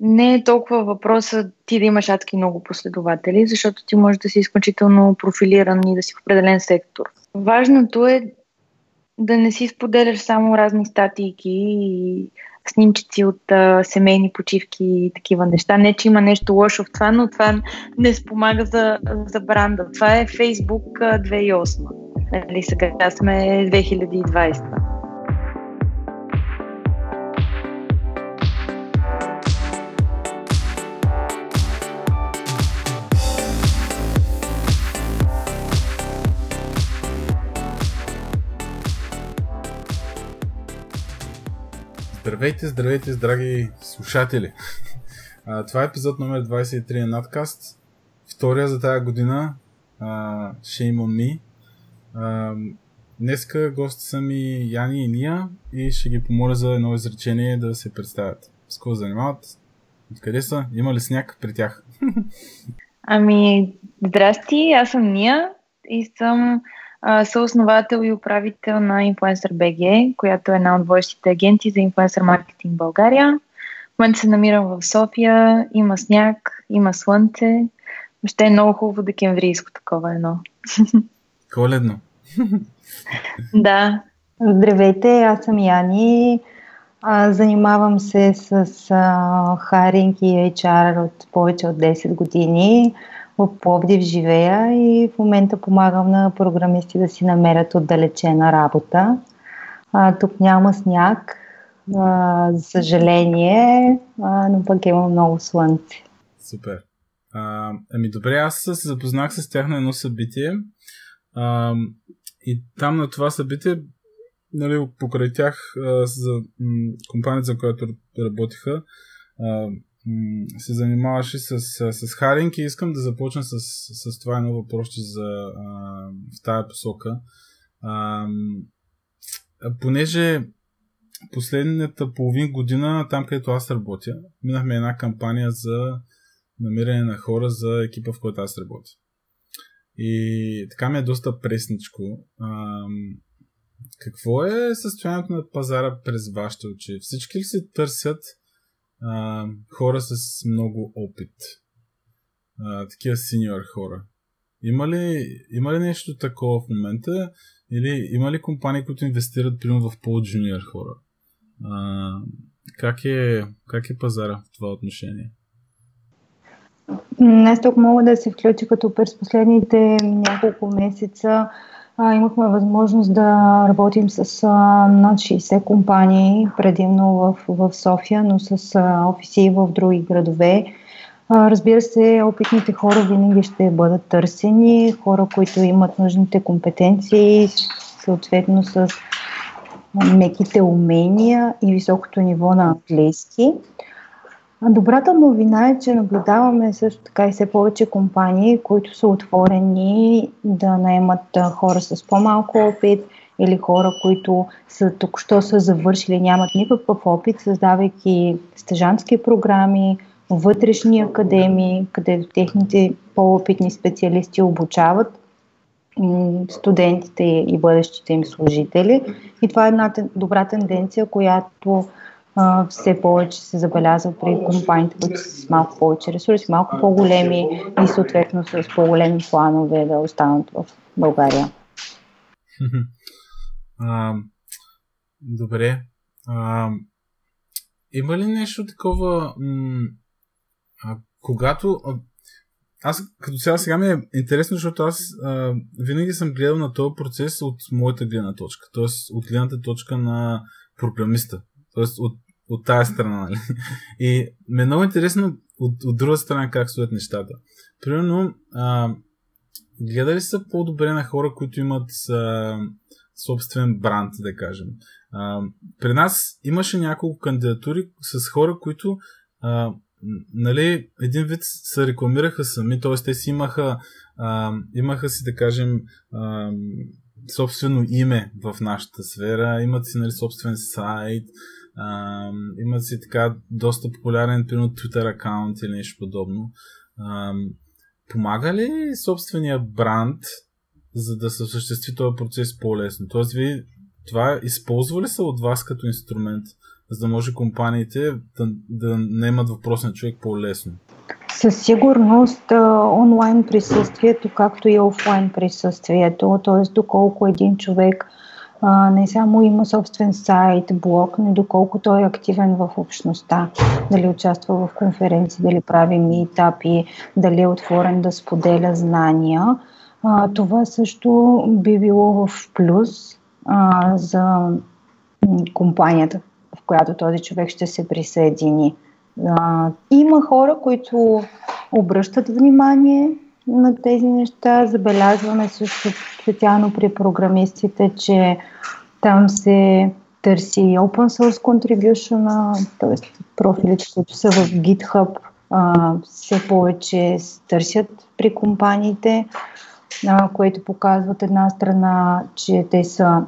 не е толкова въпроса ти да имаш адски много последователи, защото ти можеш да си изключително профилиран и да си в определен сектор. Важното е да не си споделяш само разни статийки и снимчици от а, семейни почивки и такива неща. Не, че има нещо лошо в това, но това не спомага за, за бранда. Това е Facebook 2008. Нали, сега сме 2020. Здравейте, здравейте, драги слушатели! А, това е епизод номер 23 на надкаст. Втория за тази година. А, Shame on me. А, днеска гости са ми Яни и Ния и ще ги помоля за едно изречение да се представят. С какво занимават? Откъде са? Има ли сняг при тях? Ами, здрасти, аз съм Ния и съм съосновател и управител на Influencer BG, която е една от водещите агенти за инфлуенсър маркетинг в България. В момента се намирам в София, има сняг, има слънце. Въобще е много хубаво декемврийско такова едно. Коледно. да. Здравейте, аз съм Яни. А, занимавам се с а, харинг и HR от повече от 10 години в Пловдив живея и в момента помагам на програмисти да си намерят отдалечена работа. А, тук няма сняг, а, за съжаление, а, но пък има много слънце. Супер. А, ами добре, аз се запознах с тях на едно събитие а, и там на това събитие, нали, покрай тях а, за м- компанията, за която работиха, а, се занимаваше с, с харинг и искам да започна с, с това едно въпрос за, а, в тая посока. А, понеже последната половин година, там където аз работя, минахме една кампания за намиране на хора за екипа, в който аз работя. И така ми е доста пресничко. А, какво е състоянието на пазара през вашите очи? Всички ли се търсят а, хора с много опит. А, такива синьор хора. Има ли, има ли нещо такова в момента? Или има ли компании, които инвестират примерно в по-джуниор хора? А, как, е, как е пазара в това отношение? Аз тук мога да се включа като през последните няколко месеца а, имахме възможност да работим с а, над 60 компании, предимно в, в София, но с а, офиси в други градове. А, разбира се, опитните хора винаги ще бъдат търсени, хора, които имат нужните компетенции, съответно с меките умения и високото ниво на английски. Добрата новина е, че наблюдаваме също така и все повече компании, които са отворени да наемат хора с по-малко опит или хора, които са току-що са завършили, нямат никакъв опит, създавайки стъжански програми, вътрешни академии, където техните по-опитни специалисти обучават студентите и бъдещите им служители. И това е една добра тенденция, която все повече се забелязва при компаниите, които са с малко повече ресурси, малко по-големи и съответно с по-големи планове да останат в България. А, добре. А, има ли нещо такова, а, когато... А, аз като цяло сега ми е интересно, защото аз а, винаги съм гледал на този процес от моята гледна точка, т.е. от гледната точка на програмиста, т.е. от от тази страна. Нали? И ме е много интересно от, от друга страна как стоят нещата. Примерно, а, гледали са по-добре на хора, които имат а, собствен бранд, да кажем. А, при нас имаше няколко кандидатури с хора, които а, нали, един вид се рекламираха сами, т.е. те си имаха, а, имаха си, да кажем, а, собствено име в нашата сфера, имат си нали, собствен сайт, имат си така доста популярен, примерно, Twitter аккаунт или нещо подобно. А, помага ли собствения бранд, за да се осъществи този процес по-лесно? Тоест, ви това използва ли се от вас като инструмент за да може компаниите да, да наемат въпросния човек по-лесно? Със сигурност онлайн присъствието, както и офлайн присъствието, т.е. доколко един човек а, не само има собствен сайт, блог, но и доколко той е активен в общността, дали участва в конференции, дали прави митапи, дали е отворен да споделя знания. А, това също би било в плюс а, за компанията, в която този човек ще се присъедини. А, има хора, които обръщат внимание на тези неща. Забелязваме също специално при програмистите, че там се търси open source contribution, т.е. профилите, които са в GitHub, а, все повече търсят при компаниите, а, което показва от една страна, че те са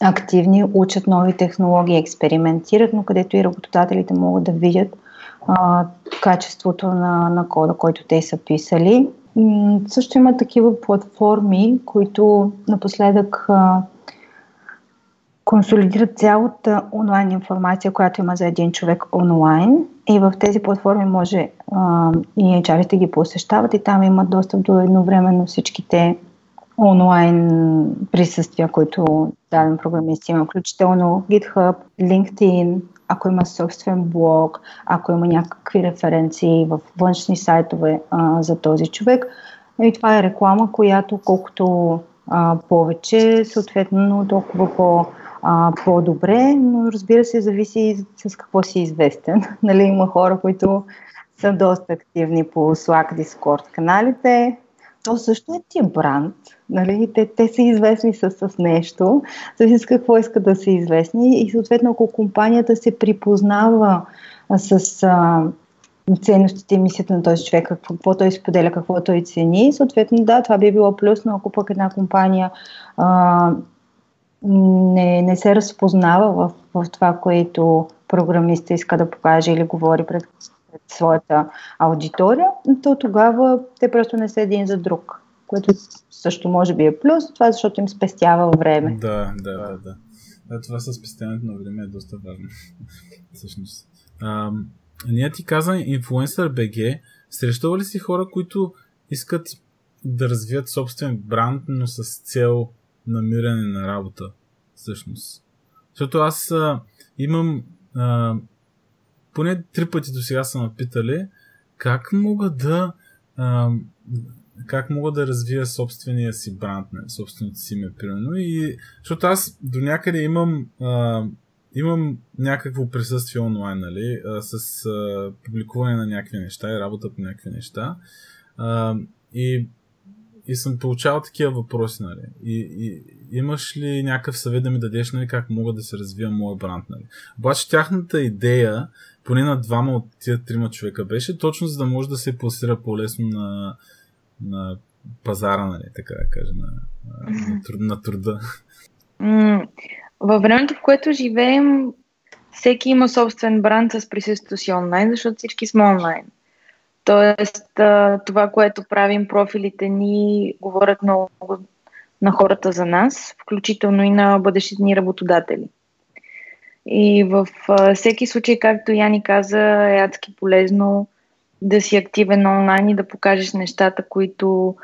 активни, учат нови технологии, експериментират, но където и работодателите могат да видят а, качеството на, на кода, който те са писали. Също има такива платформи, които напоследък консолидират цялата онлайн информация, която има за един човек онлайн. И в тези платформи може и HR-ите ги посещават и там имат достъп до едновременно всичките онлайн присъствия, които даден програмист има, включително GitHub, LinkedIn, ако има собствен блог, ако има някакви референции в външни сайтове а, за този човек. И това е реклама, която колкото а, повече, съответно толкова по, а, по-добре, но разбира се, зависи с какво си известен. нали, има хора, които са доста активни по Slack, Discord каналите, то също е ти бранд. Нали? Те, те са известни с, с нещо, с какво искат да са известни и съответно ако компанията се припознава с а, ценностите и мисията на този човек, какво, какво той споделя, какво той цени, съответно да, това би било плюс, но ако пък една компания а, не, не се разпознава в, в това, което програмиста иска да покаже или говори пред пред своята аудитория, то тогава те просто не са един за друг, което също може би е плюс, това е защото им спестява време. Да, да, да. да. да това със спестяването на време е доста важно. Всъщност. А, ние ти каза Influencer BG, срещава ли си хора, които искат да развият собствен бранд, но с цел намиране на работа, всъщност. Защото аз а, имам а, поне три пъти до сега са ме питали как мога да а, как мога да развия собствения си бранд, собственото си име, примерно. И, защото аз до някъде имам, а, имам някакво присъствие онлайн, нали, а, с а, публикуване на някакви неща и работа по някакви неща. А, и, и съм получавал такива въпроси, нали. И, и имаш ли някакъв съвет да ми дадеш, нали, как мога да се развия моя бранд, нали. Обаче тяхната идея поне на двама от тия трима човека беше, точно за да може да се пласира по-лесно на, на пазара, нали, така да кажа, на, на, труд, на труда. Във времето, в което живеем, всеки има собствен бранд с присъствието си онлайн, защото всички сме онлайн. Тоест, това, което правим, профилите ни говорят много на хората за нас, включително и на бъдещите ни работодатели. И в всеки случай, както Яни каза, е адски полезно да си активен онлайн и да покажеш нещата, които,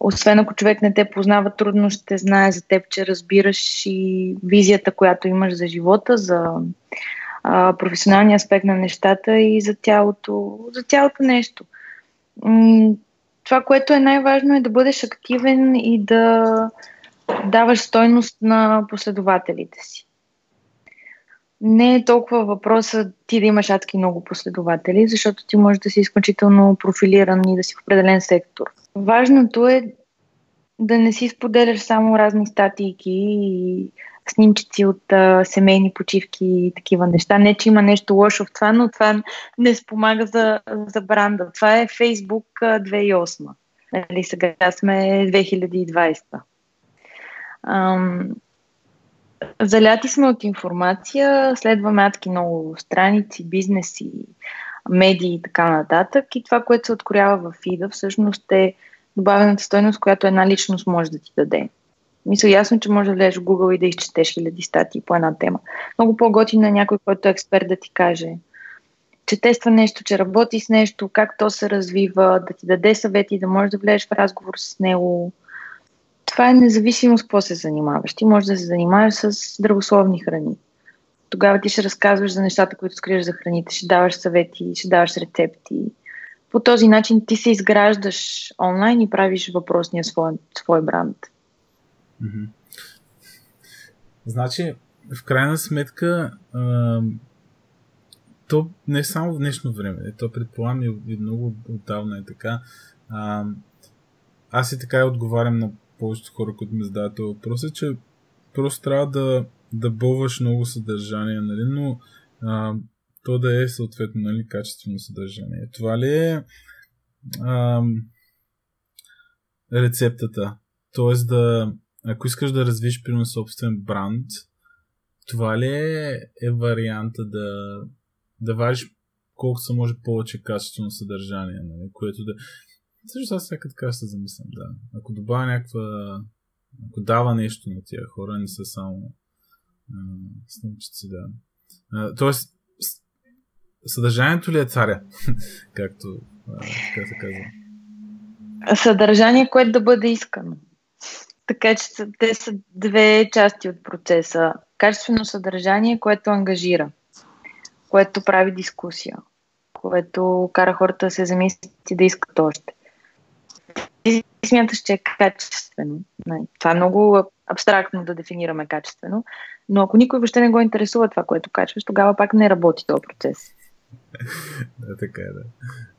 освен ако човек не те познава, трудно ще знае за теб, че разбираш и визията, която имаш за живота, за а, професионалния аспект на нещата и за цялото, за цялото нещо. Това, което е най-важно е да бъдеш активен и да даваш стойност на последователите си не е толкова въпроса ти да имаш адски много последователи, защото ти можеш да си изключително профилиран и да си в определен сектор. Важното е да не си споделяш само разни статийки и снимчици от а, семейни почивки и такива неща. Не, че има нещо лошо в това, но това не спомага за, за бранда. Това е Facebook 2008. Нали, сега сме 2020. Ам, Заляти сме от информация, следваме адки много страници, бизнеси, медии и така нататък. И това, което се откроява в фида, всъщност е добавената стойност, която една личност може да ти даде. Мисля, ясно, че може да влезеш в Google и да изчетеш хиляди статии по една тема. Много по-готино е някой, който е експерт да ти каже, че тества нещо, че работи с нещо, как то се развива, да ти даде съвети, да можеш да влезеш в разговор с него. Това е независимо с какво се занимаваш. Ти можеш да се занимаваш с здравословни храни. Тогава ти ще разказваш за нещата, които скриеш за храните, ще даваш съвети, ще даваш рецепти. По този начин ти се изграждаш онлайн и правиш въпросния свой, свой бранд. Значи, в крайна сметка, то не само в днешно време, то предполагам и, много отдавна е така. Аз и така и отговарям на повечето хора, които ми задават този въпрос, е, че просто трябва да, да бълваш много съдържание, нали? но а, то да е съответно нали, качествено съдържание. Това ли е а, рецептата? Тоест да, ако искаш да развиш примерно собствен бранд, това ли е, е варианта да, да вадиш колкото се може повече качествено съдържание, нали, което да... Също аз сега така се замислям, да. Ако добавя някаква... Ако дава нещо на тия хора, не са само снимчици, да. А, тоест, съдържанието ли е царя? Както а, така се казва. Съдържание, което да бъде искано. Така че те са две части от процеса. Качествено съдържание, което ангажира, което прави дискусия, което кара хората да се замислят и да искат още. Смяташ, че е качествено. Това е много абстрактно да дефинираме качествено, но ако никой въобще не го интересува това, което качваш, тогава пак не работи този процес. да, така е, да.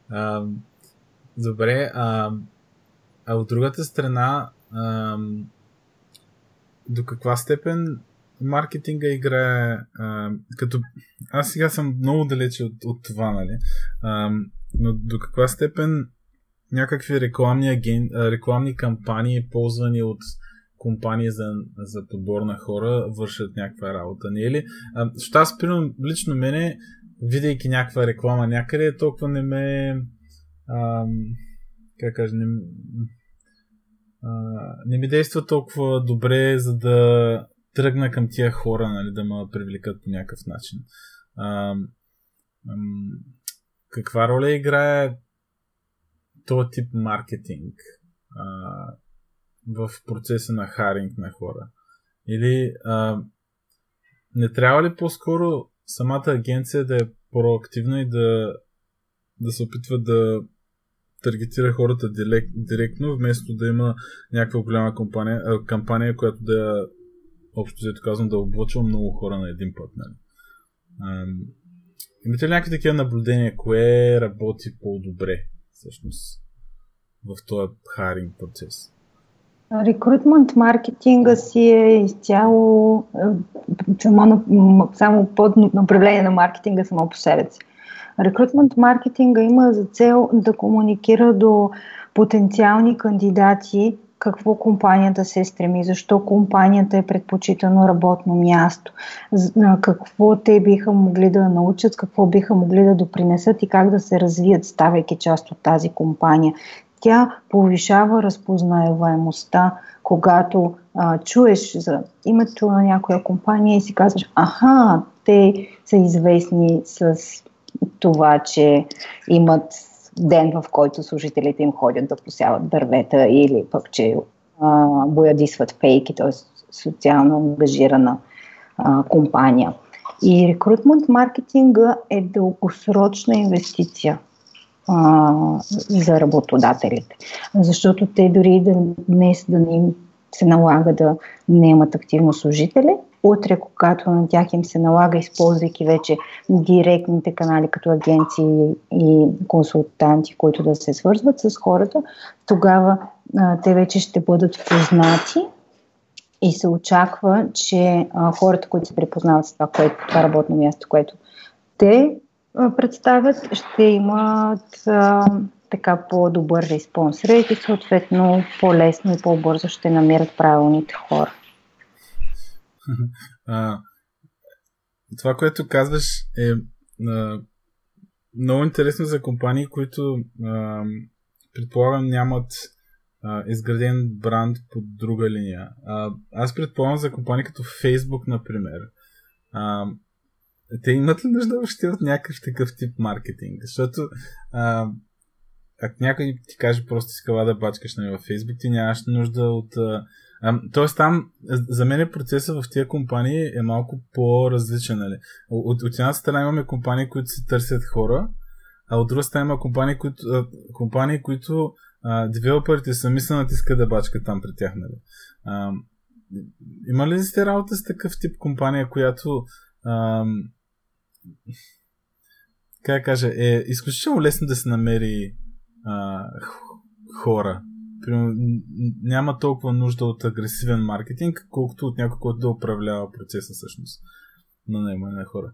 А, добре, а, а от другата страна, а, до каква степен маркетинга играе а, като... Аз сега съм много далече от, от това, нали? А, но до каква степен някакви рекламни, аген... рекламни кампании, ползвани от компании за, за подбор на хора, вършат някаква работа. Не е ли? А, аз, примерно, лично мене, видейки някаква реклама някъде, толкова не ме... А, как кажа, не, а, не ми действа толкова добре, за да тръгна към тия хора, нали, да ме привлекат по някакъв начин. А, а, каква роля играе този тип маркетинг а, в процеса на харинг на хора? Или а, не трябва ли по-скоро самата агенция да е проактивна и да, да се опитва да таргетира хората директ, директно, вместо да има някаква голяма компания, а, кампания, която да общо взето казвам, да облъчва много хора на един път. Нали? Имате ли някакви такива наблюдения, кое работи по-добре всъщност в този хайринг процес? Рекрутмент маркетинга си е изцяло само, само под направление на маркетинга само по себе си. Рекрутмент маркетинга има за цел да комуникира до потенциални кандидати какво компанията се стреми, защо компанията е предпочитано работно място, какво те биха могли да научат, какво биха могли да допринесат и как да се развият, ставайки част от тази компания. Тя повишава разпознаваемостта, когато а, чуеш за името на някоя компания и си казваш, аха, те са известни с това, че имат ден, в който служителите им ходят да посяват дървета или пък, че а, боядисват фейки, т.е. социално ангажирана а, компания. И рекрутмент маркетинга е дългосрочна инвестиция а, за работодателите. Защото те дори да днес да не им се налага да не имат активно служители, утре, когато на тях им се налага, използвайки вече директните канали като агенции и консултанти, които да се свързват с хората, тогава а, те вече ще бъдат познати и се очаква, че а, хората, които се припознават с това, което, това работно място, което те а, представят, ще имат а, така по-добър респонс рейт и съответно по-лесно и по-бързо ще намерят правилните хора. А, това, което казваш е а, много интересно за компании, които а, предполагам нямат а, изграден бранд по друга линия. А, аз предполагам за компании като Facebook, например. А, те имат ли нужда въобще от някакъв такъв тип маркетинг? Защото а, ако някой ти каже просто искала да бачкаш нали, във Facebook, ти нямаш нужда от... А, тоест там, за мен процеса в тия компании е малко по-различен. Нали? От, от една страна имаме компании, които се търсят хора, а от друга страна има компании, които, а, компании, които девелоперите сами се натискат да бачкат там при тях. Нали? А, има ли сте работа с такъв тип компания, която а, как кажа, е изключително лесно да се намери а, хора. Примерно, няма толкова нужда от агресивен маркетинг, колкото от някой, който да управлява процеса всъщност на наемане на хора.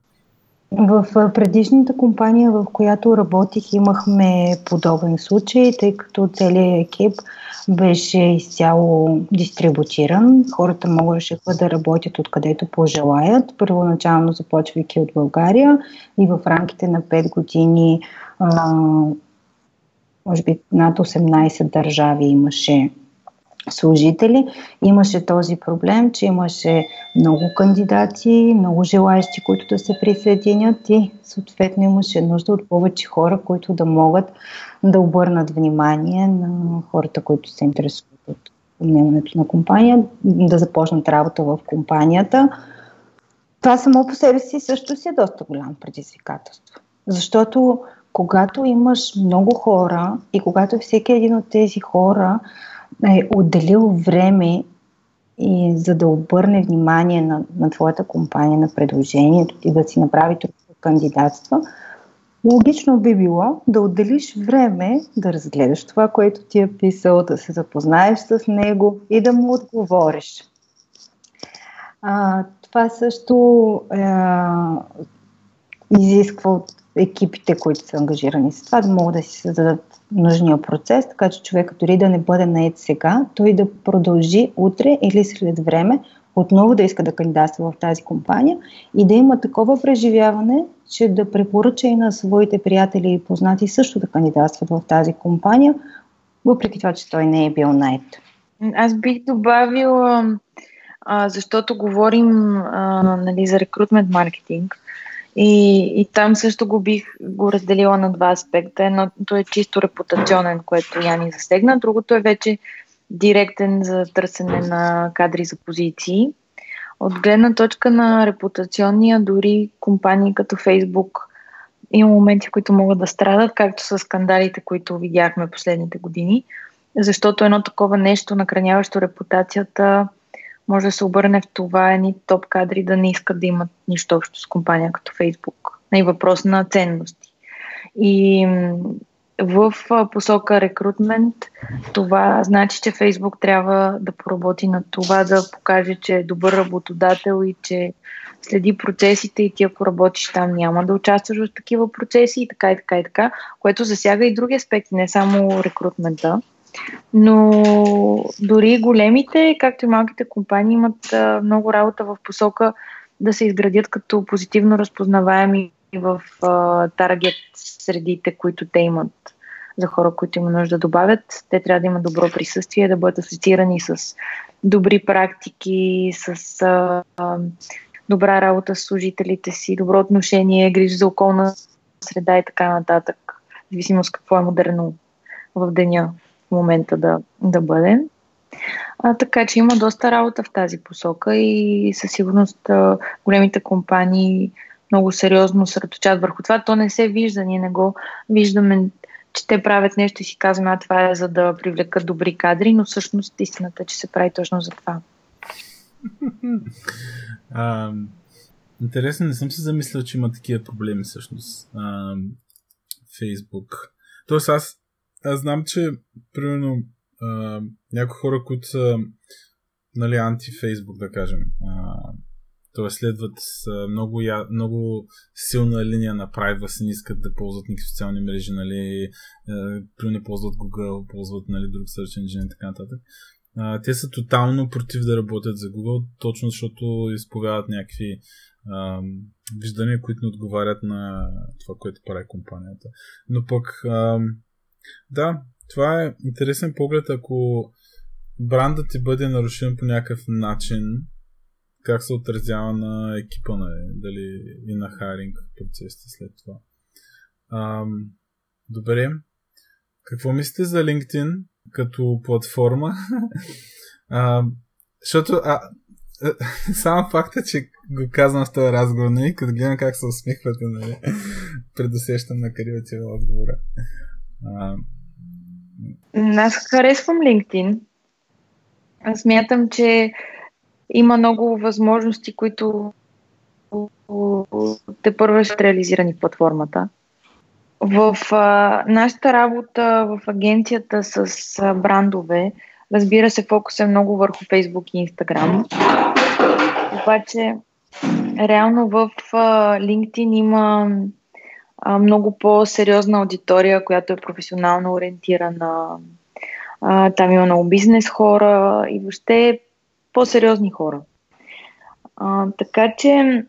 В предишната компания, в която работих, имахме подобен случай, тъй като целият екип беше изцяло дистрибутиран. Хората можеше да работят откъдето пожелаят, първоначално започвайки от България и в рамките на 5 години може би над 18 държави имаше служители. Имаше този проблем, че имаше много кандидати, много желаящи, които да се присъединят и съответно имаше нужда от повече хора, които да могат да обърнат внимание на хората, които се интересуват от наемането на компания, да започнат работа в компанията. Това само по себе си също си е доста голямо предизвикателство. Защото когато имаш много хора и когато всеки един от тези хора е отделил време и за да обърне внимание на, на твоята компания, на предложението ти да си направи това кандидатства, логично би било да отделиш време да разгледаш това, което ти е писал, да се запознаеш с него и да му отговориш. А, това също е, изисква от екипите, които са ангажирани с това, да могат да си създадат нужния процес, така че човек дори да не бъде наед сега, той да продължи утре или след време отново да иска да кандидатства в тази компания и да има такова преживяване, че да препоръча и на своите приятели и познати също да кандидатстват в тази компания, въпреки това, че той не е бил найт. Аз бих добавила, защото говорим нали, за рекрутмент маркетинг, и, и там също го бих го разделила на два аспекта. Едното е чисто репутационен, което Яни засегна, другото е вече директен за търсене на кадри за позиции. От гледна точка на репутационния, дори компании като Фейсбук има моменти, които могат да страдат, както с скандалите, които видяхме последните години, защото едно такова нещо, накраняващо репутацията, може да се обърне в това едни топ кадри да не искат да имат нищо общо с компания като Фейсбук. И въпрос на ценности. И в посока рекрутмент, това значи, че Фейсбук трябва да поработи на това да покаже, че е добър работодател и че следи процесите и ти ако работиш там няма да участваш в такива процеси и така и така и така, което засяга и други аспекти, не само рекрутмента. Но дори големите, както и малките компании, имат много работа в посока да се изградят като позитивно разпознаваеми в таргет средите, които те имат за хора, които има нужда да добавят. Те трябва да имат добро присъствие, да бъдат асоциирани с добри практики, с а, а, добра работа с служителите си, добро отношение, грижа за околна среда и така нататък. В зависимост какво е модерно в деня момента да, да бъде. А, така че има доста работа в тази посока и със сигурност а, големите компании много сериозно се разточат върху това. То не се вижда, ние не го виждаме, че те правят нещо и си казваме, а това е за да привлекат добри кадри, но всъщност истината е, че се прави точно за това. А, интересно, не съм се замислял, че има такива проблеми всъщност. Фейсбук. Тоест аз аз знам, че примерно а, някои хора, които са нали, анти-фейсбук, да кажем, а, т.е. следват с много, я, много силна линия на privacy, не искат да ползват никакви социални мрежи, нали, примерно не ползват Google, ползват нали, друг search engine и така нататък. А, те са тотално против да работят за Google, точно защото изповядат някакви а, виждания, които не отговарят на това, което прави компанията. Но пък а, да, това е интересен поглед, ако брандът ти бъде нарушен по някакъв начин, как се отразява на екипа, нали? дали и на хайринг процесите след това. Ам, добре. Какво мислите за LinkedIn като платформа? а, защото а, само факта, че го казвам в този разговор, нали, като гледам как се усмихвате, нали, предусещам на къде отива отговора. Аз харесвам LinkedIn. Смятам, че има много възможности, които те първо ще реализирани в платформата. В а, нашата работа в агенцията с а, брандове, разбира се, фокус е много върху Facebook и Instagram. Обаче, реално в а, LinkedIn има а, много по-сериозна аудитория, която е професионално ориентирана. А, там има много бизнес хора и въобще по-сериозни хора. А, така че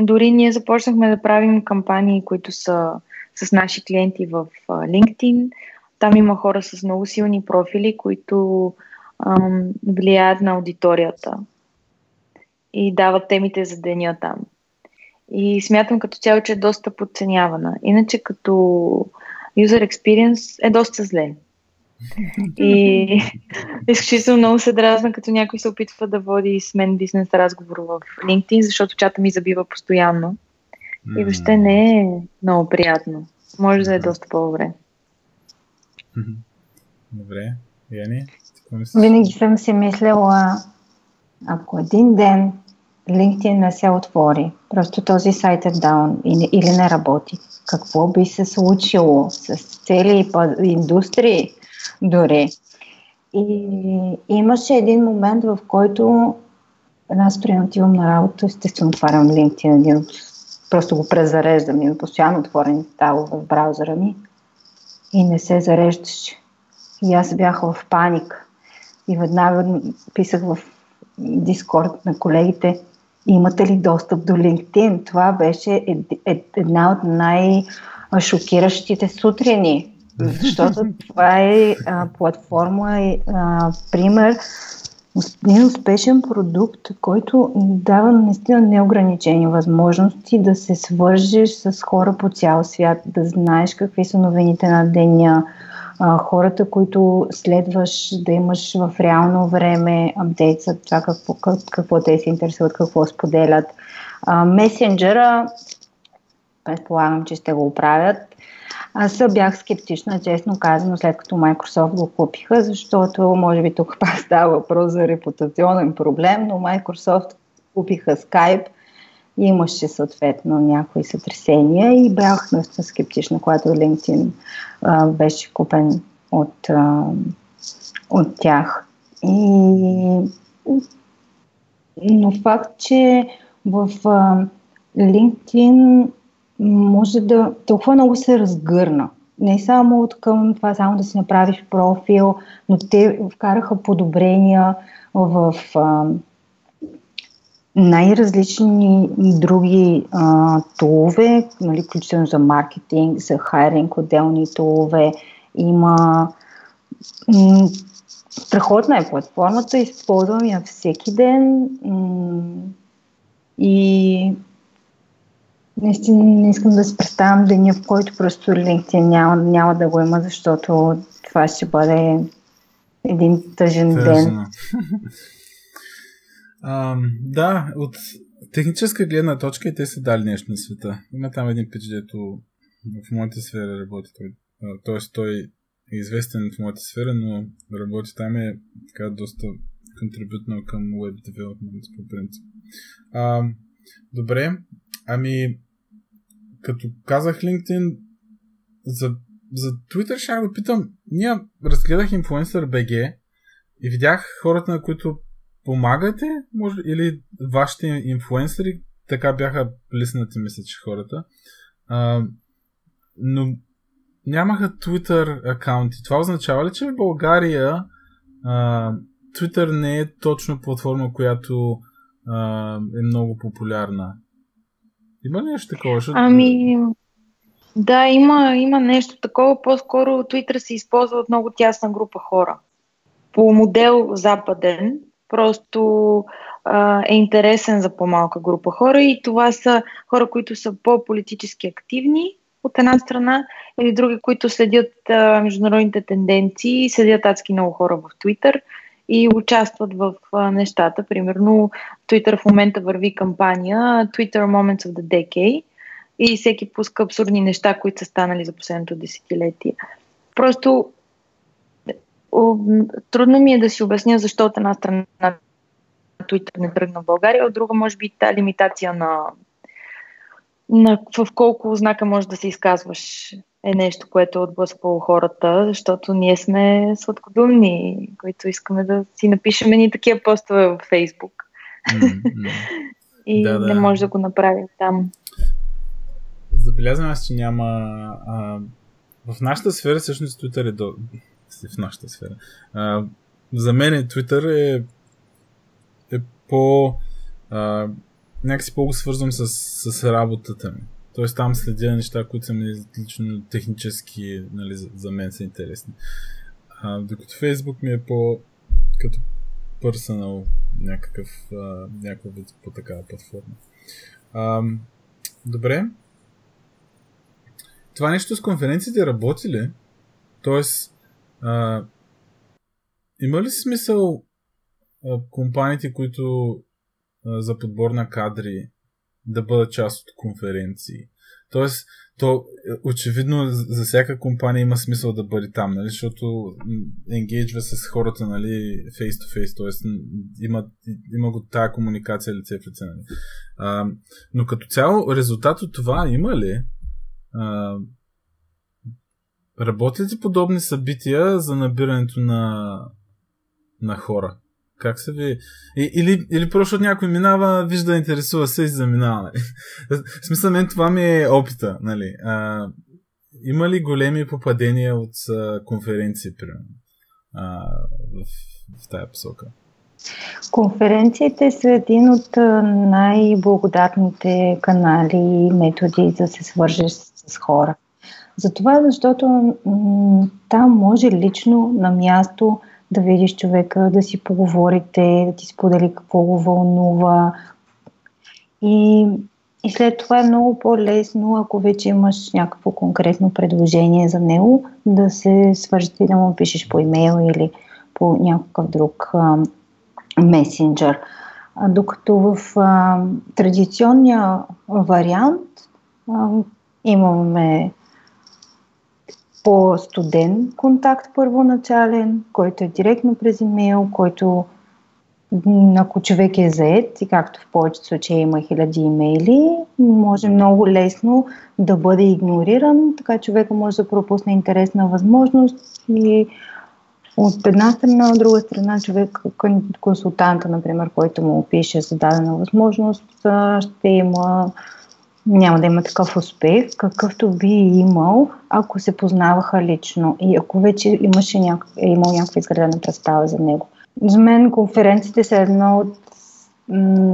дори ние започнахме да правим кампании, които са с наши клиенти в LinkedIn. Там има хора с много силни профили, които ам, влияят на аудиторията и дават темите за деня там. И смятам като цяло, че е доста подценявана. Иначе като user experience е доста зле. И изключително много се дразна, като някой се опитва да води с мен бизнес разговор в LinkedIn, защото чата ми забива постоянно. И въобще не е много приятно. Може да е доста по-добре. Добре. Яни? Винаги съм си мислила, ако един ден LinkedIn не се отвори, просто този сайт е даун или не работи, какво би се случило с цели индустрии дори? И имаше един момент, в който аз приемам отивам на работа, естествено отварям LinkedIn, един от, просто го презареждам, и постоянно отворени става в браузъра ми и не се зареждаше. И аз бях в паник. И веднага писах в Дискорд на колегите, имате ли достъп до LinkedIn? Това беше една от най-шокиращите сутрини, защото това е а, платформа, е а, пример, един успешен продукт, който дава наистина неограничени възможности да се свържеш с хора по цял свят, да знаеш какви са новините на деня, а, хората, които следваш да имаш в реално време апдейт за това какво, какво те се интересуват, какво споделят. А, месенджера, предполагам, че ще го правят. Аз бях скептична, честно казано, след като Microsoft го купиха, защото може би тук пак става въпрос за репутационен проблем, но Microsoft купиха Skype – имаше съответно някои сътресения и бях доста скептична, когато LinkedIn а, беше купен от, а, от тях. И, но факт, че в а, LinkedIn може да толкова много се разгърна. Не само от към това само да си направиш профил, но те вкараха подобрения в а, най-различни други а, тулове, нали, включително за маркетинг, за хайринг, отделни тулове. Има м- страхотна е платформата, използвам я всеки ден м- и наистина не искам да си представям деня, в който просто LinkedIn няма, няма да го има, защото това ще бъде един тъжен Тъжна. ден. А, да, от техническа гледна точка и те са дали нещо на света. Има там един пич, дето в моята сфера работи. Той, тоест той е известен в моята сфера, но работи там е така доста контрибютнал към web development по принцип. А, добре, ами като казах LinkedIn, за, за Twitter ще да питам, ние разгледах Influencer BG и видях хората, на които помагате, може, или вашите инфлуенсъри, така бяха плиснати, мисля, че хората, а, но нямаха Twitter акаунти. Това означава ли, че в България а, Twitter не е точно платформа, която а, е много популярна? Има ли нещо такова? Ами, Да, има, има нещо такова. По-скоро Twitter се използва от много тясна група хора. По модел западен, просто а, е интересен за по-малка група хора и това са хора, които са по-политически активни от една страна или други, които следят а, международните тенденции, следят адски много хора в Twitter и участват в а, нещата. Примерно, Twitter в момента върви кампания Twitter Moments of the Decade и всеки пуска абсурдни неща, които са станали за последното десетилетие. Просто трудно ми е да си обясня защо от една страна Twitter не тръгна в България, от друга може би та лимитация на, на в колко знака може да се изказваш е нещо, което е отблъсквало хората, защото ние сме сладкодумни, които искаме да си напишем ни такива постове в Фейсбук. Mm-hmm. и да, да. не може да го направим там. Забелязвам аз, че няма... А, в нашата сфера всъщност Twitter е до... В нашата сфера. А, за мен Twitter е, е по... А, някакси по-го свързвам с, с работата ми. Тоест там следя неща, които са ми лично технически нали, за, за мен са интересни. А, докато Facebook ми е по като персонал някакъв, а, някакъв вид по такава платформа. А, добре. Това нещо с конференциите работи ли? Тоест, а, има ли смисъл а, компаниите, които а, за подбор на кадри да бъдат част от конференции. Тоест, то очевидно за всяка компания има смисъл да бъде там, нали? защото енгейджва с хората нали, face to face, т.е. Има, има го тая комуникация лице в лице. Нали? А, но като цяло резултат от това има ли? А, работят ли подобни събития за набирането на, на хора? Как се ви... Или, или просто някой минава, вижда, интересува се и заминава. В смисъл, мен това ми е опита. Нали? А, има ли големи попадения от а, конференции, примерно, а, в, в тая посока? Конференциите са един от най-благодатните канали и методи да се свържеш с хора. Затова, защото м- там може лично на място да видиш човека, да си поговорите, да ти сподели какво го вълнува. И, и след това е много по-лесно, ако вече имаш някакво конкретно предложение за него, да се свържете и да му пишеш по имейл или по някакъв друг а, месенджер. Докато в а, традиционния вариант а, имаме по-студен контакт първоначален, който е директно през имейл, който ако човек е заед и както в повечето случаи има хиляди имейли, може много лесно да бъде игнориран, така човека може да пропусне интересна възможност и от една страна, от друга страна човек, консултанта, например, който му пише за дадена възможност, ще има няма да има такъв успех, какъвто би имал, ако се познаваха лично и ако вече имаше няк... е имал някаква изградена представа за него. За мен конференциите са едно от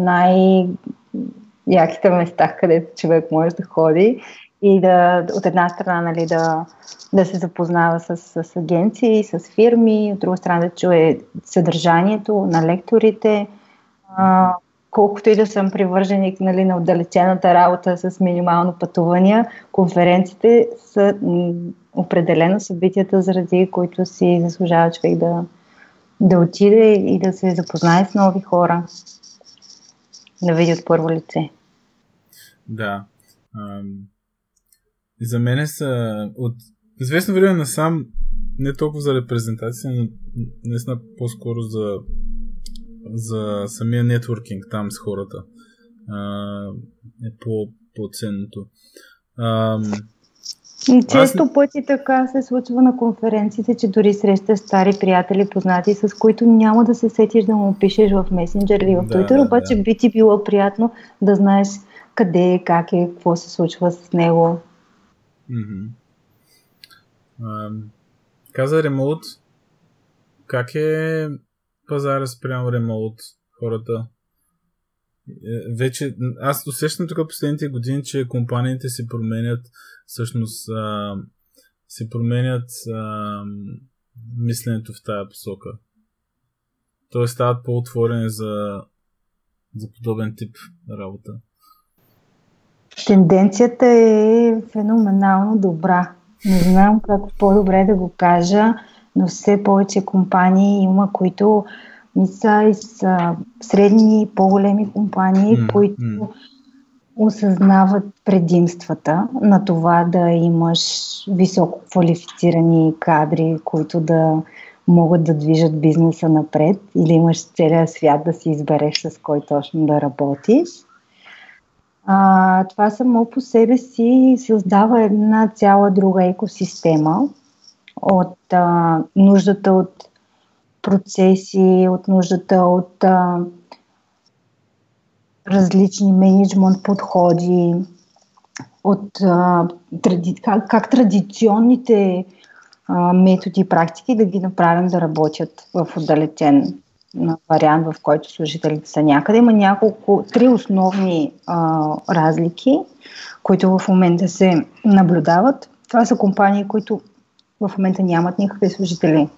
най-яките места, където човек може да ходи и да, от една страна нали, да, да се запознава с, с агенции, с фирми, от друга страна да чуе съдържанието на лекторите, колкото и да съм привърженик нали, на отдалечената работа с минимално пътувания, конференциите са определено събитията, заради които си заслужава човек да, да отиде и да се запознае с нови хора, да види от първо лице. Да. и за мен са от известно време насам не толкова за репрезентация, но наистина по-скоро за за самия нетворкинг там с хората а, е по, по-ценното. А, често аз... пъти така се случва на конференциите, че дори срещаш стари приятели, познати, с които няма да се сетиш да му пишеш в месенджер или в да, Twitter, да, обаче да. би ти било приятно да знаеш къде е, как е, какво се случва с него. Mm-hmm. каза ремоут, как е пазара спрямо ремоут хората? е, вече, аз усещам тук последните години, че компаниите си променят всъщност а, си променят а, мисленето в тая посока. Тоест стават по-отворени за, за подобен тип работа. Тенденцията е феноменално добра. Не знам как по-добре да го кажа, но все повече компании има, които мисля и са средни, по-големи компании, mm, които осъзнават предимствата на това да имаш високо квалифицирани кадри, които да могат да движат бизнеса напред или имаш целия свят да си избереш с кой точно да работиш. А, това само по себе си създава една цяла друга екосистема от а, нуждата от процеси, от нуждата от а, различни менеджмент подходи, от а, тради, как, как традиционните а, методи и практики да ги направим да работят в отдалечен вариант, в който служителите са някъде. Има няколко, три основни а, разлики, които в момента се наблюдават. Това са компании, които в момента нямат никакви служители,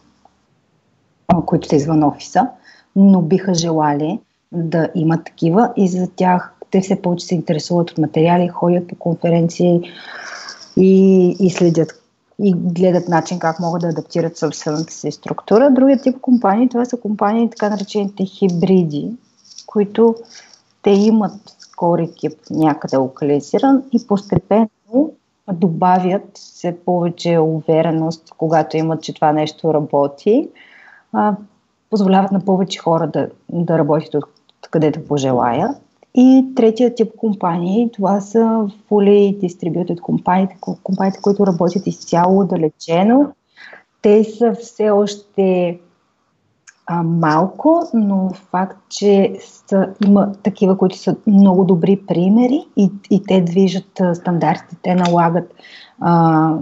които са извън офиса, но биха желали да имат такива и за тях те все повече се интересуват от материали, ходят по конференции и, и следят и гледат начин как могат да адаптират собствената си структура. Другият тип компании, това са компании, така наречените хибриди, които те имат core екип някъде локализиран и постепенно добавят все повече увереност, когато имат, че това нещо работи, а, позволяват на повече хора да, да работят от където пожелаят и третия тип компании, това са fully distributed компаниите, компаниите, които работят изцяло отдалечено. Те са все още а, малко, но факт, че са, има такива, които са много добри примери и, и те движат а, стандартите, те налагат а,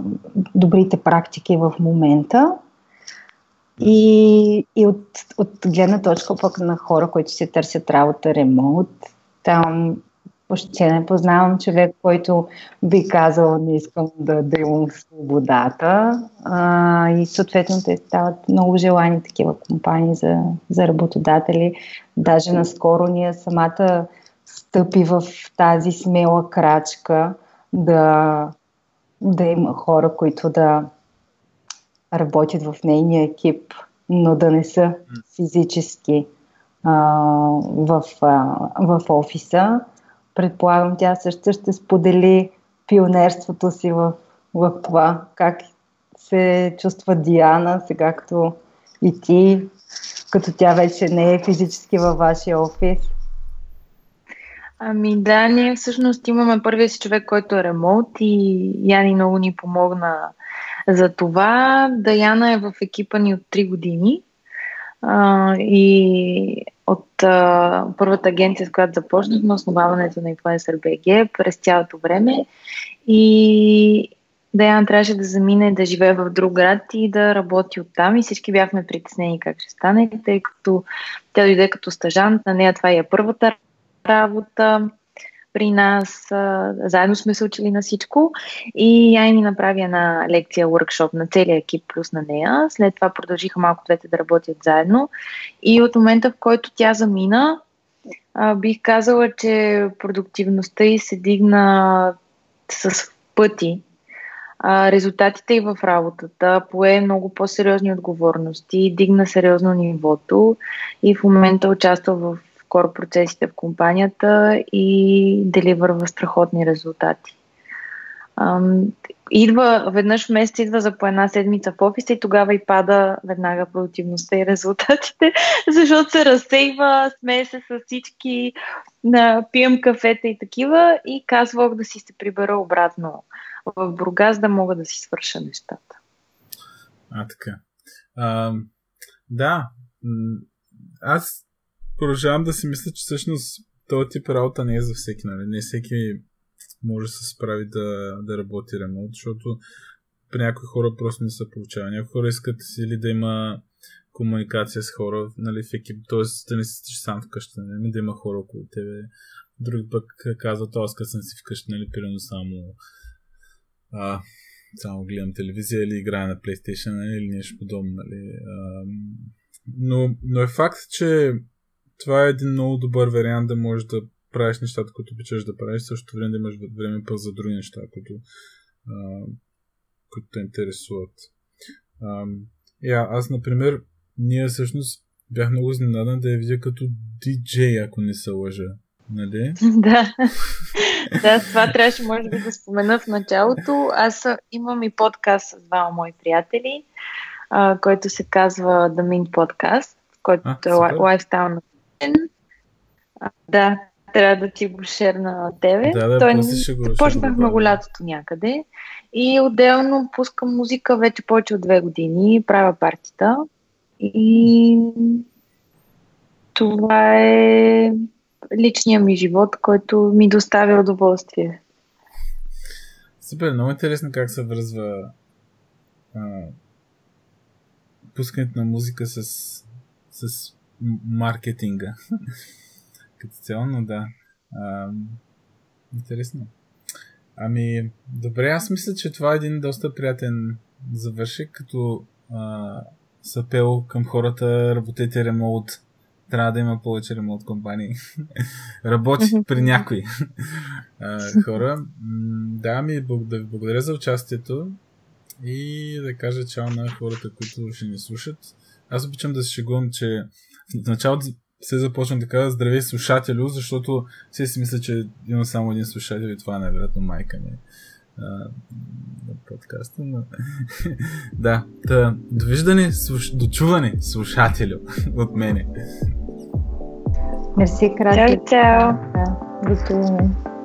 добрите практики в момента. И, и от, от гледна точка пък на хора, които се търсят работа ремонт, там въобще не познавам човек, който би казал, не искам да, да имам свободата. А, и съответно те стават много желани такива компании за, за работодатели. Даже наскоро ние самата стъпи в тази смела крачка да, да има хора, които да работят в нейния екип, но да не са физически в, в офиса. Предполагам, тя също ще сподели пионерството си в, в това, как се чувства Диана, сега като и ти, като тя вече не е физически във вашия офис. Ами да, ние всъщност имаме първия си човек, който е ремонт и Яни много ни помогна за това. Даяна е в екипа ни от 3 години а, и от а, първата агенция, с която започнахме, основаването на Influencer BG през цялото време. И Даяна трябваше да замине да живее в друг град и да работи оттам. И всички бяхме притеснени как ще стане, тъй като тя дойде като стажант. На нея това е първата работа при нас. Заедно сме се учили на всичко и я ни направи една лекция, workshop на целия екип плюс на нея. След това продължиха малко двете да работят заедно и от момента, в който тя замина, бих казала, че продуктивността й се дигна с пъти. резултатите и в работата пое много по-сериозни отговорности, дигна сериозно нивото и в момента участва в кор процесите в компанията и деливърва страхотни резултати. Идва, веднъж в месец идва за по една седмица в офиса и тогава и пада веднага продуктивността и резултатите, защото се разсейва, смее се с всички, пием кафета и такива и казвах да си се прибера обратно в Бургас, да мога да си свърша нещата. А, така. А, да, аз продължавам да си мисля, че всъщност този тип работа не е за всеки. Нали? Не всеки може да се справи да, да работи ремонт, защото при някои хора просто не се получава. Някои хора искат или да има комуникация с хора нали, в екип, т.е. да не си сам вкъщи, нали, да има хора около тебе. Други пък казват, аз като съм си вкъщи, нали, примерно само а, само гледам телевизия или играя на PlayStation нали, или нещо подобно. Нали. А, но, но е факт, че това е един много добър вариант да можеш да правиш нещата, които обичаш да правиш, също време да имаш време пък за други неща, които, а, които те интересуват. А, я, аз, например, ние всъщност бях много изненадан да я видя като диджей, ако не се лъжа. Нали? да. да, това трябваше, може би, да спомена в началото. Аз имам и подкаст с двама мои приятели, а, който се казва The Mint Podcast, който а, е Lifestyle на Да, трябва да ти го шерна на тебе. Да, да, Той после го, Почнахме го лятото някъде и отделно пускам музика вече повече от две години, правя партита и това е личния ми живот, който ми доставя удоволствие. Супер, много интересно как се връзва а, пускането на музика с, с маркетинга. Като цяло, но да. А, интересно. Ами, добре, аз мисля, че това е един доста приятен завършек, като а, съпел към хората, работете ремонт трябва да има повече ремонт компании. Работи при някои хора. Да, ми да благодаря за участието и да кажа чао на хората, които ще ни слушат. Аз обичам да се шегувам, че в началото се започвам да здравей слушателю, защото все си мисля, че имам само един слушател и това е най-вероятно майка ми на подкаста. Но... да, та, довиждане, слуш... дочуване, слушателю от мене. Мерси, Чао, чао. Да,